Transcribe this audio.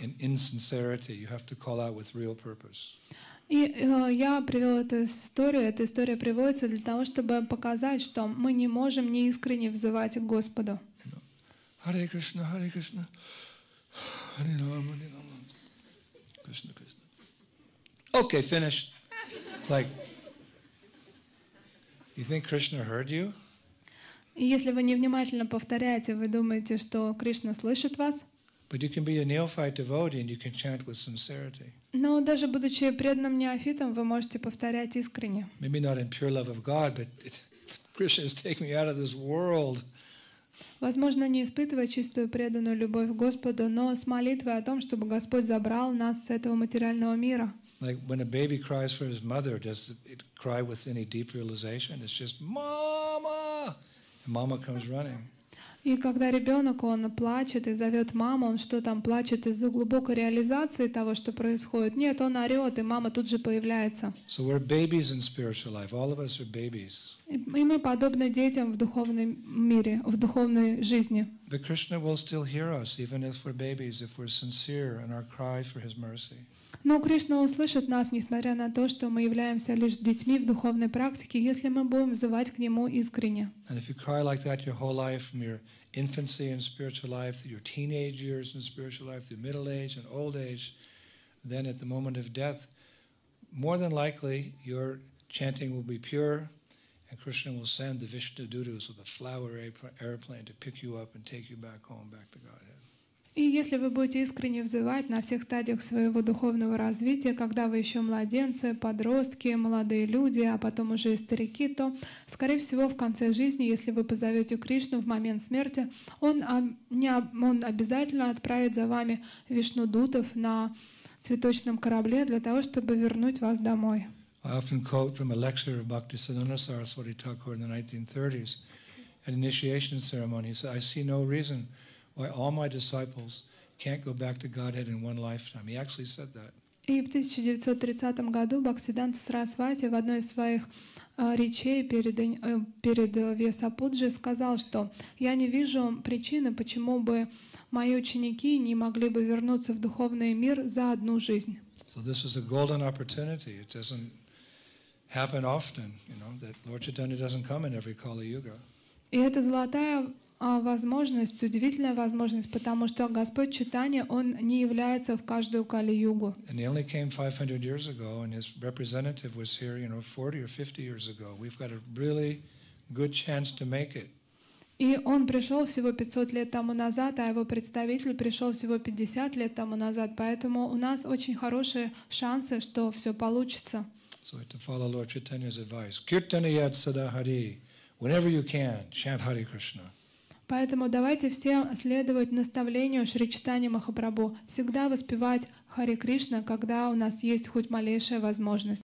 in insincerity. You have to call out with real purpose. И э, я привел эту историю. Эта история приводится для того, чтобы показать, что мы не можем неискренне взывать к Господу. Krishna, Hare Krishna, Hare Rama, Hare Rama, Krishna Krishna. Okay, finished. It's like, you think Krishna heard you? И если вы невнимательно повторяете, вы думаете, что Кришна слышит вас, But you can be a neophyte devotee and you can chant with sincerity. но даже будучи преданным неофитом, вы можете повторять искренне. Maybe not in pure love of God, but it's, Krishna is taking me out of this world. Возможно, не испытывая чистую преданную любовь к Господу, но с молитвой о том, чтобы Господь забрал нас с этого материального мира. Like when a baby cries for his mother, does it cry with any deep realization? It's just, Mama! And mama comes running. И когда ребенок, он плачет и зовет маму, он что там плачет из-за глубокой реализации того, что происходит? Нет, он орет, и мама тут же появляется. So we're babies in spiritual life. All of us are babies. И мы подобны детям в духовном мире, в духовной жизни. But Krishna will still hear us, even if we're babies, if we're sincere in our cry for His mercy. Но Кришна услышит нас, несмотря на то, что мы являемся лишь детьми в духовной практике, если мы будем взывать к Нему искренне. And if you cry like that your whole life, from your infancy in spiritual life, through your teenage years in spiritual life, through middle age and old age, then at the moment of death, more than likely your chanting will be pure, and Krishna will send the Vishnu Dudus with a flower airpl- airplane to pick you up and take you back home, back to Godhead. И если вы будете искренне взывать на всех стадиях своего духовного развития, когда вы еще младенцы, подростки, молодые люди, а потом уже и старики, то, скорее всего, в конце жизни, если вы позовете Кришну в момент смерти, он, он обязательно отправит за вами вишнудутов на цветочном корабле для того, чтобы вернуть вас домой. I often quote from a lecture of Bhaktisiddhanta Saraswati Thakur in the 1930s. At initiation ceremony, he I see no reason why all my disciples can't go back to Godhead in one lifetime. He actually said that. И в 1930 году Бхактисиданта Сарасвати в одной из своих э, речей перед, э, перед Весапуджи сказал, что «Я не вижу причины, почему бы мои ученики не могли бы вернуться в духовный мир за одну жизнь». So this is a golden opportunity. It doesn't happen often, you know, that Lord Chaitanya doesn't come in every Kali Yuga. И это золотая а, возможность, удивительная возможность, потому что Господь Читания, Он не является в каждую Кали-югу. And he only came 500 years ago, and his representative was here, you know, 40 or 50 years ago. We've got a really good chance to make it. И он пришел всего 500 лет тому назад, а его представитель пришел всего 50 лет тому назад. Поэтому у нас очень хорошие шансы, что все получится. So to follow Lord Chaitanya's advice. Kirtanayat sada hari. Whenever you can, chant Hare Krishna. Поэтому давайте все следовать наставлению Шри Читани Махапрабху. Всегда воспевать Хари Кришна, когда у нас есть хоть малейшая возможность.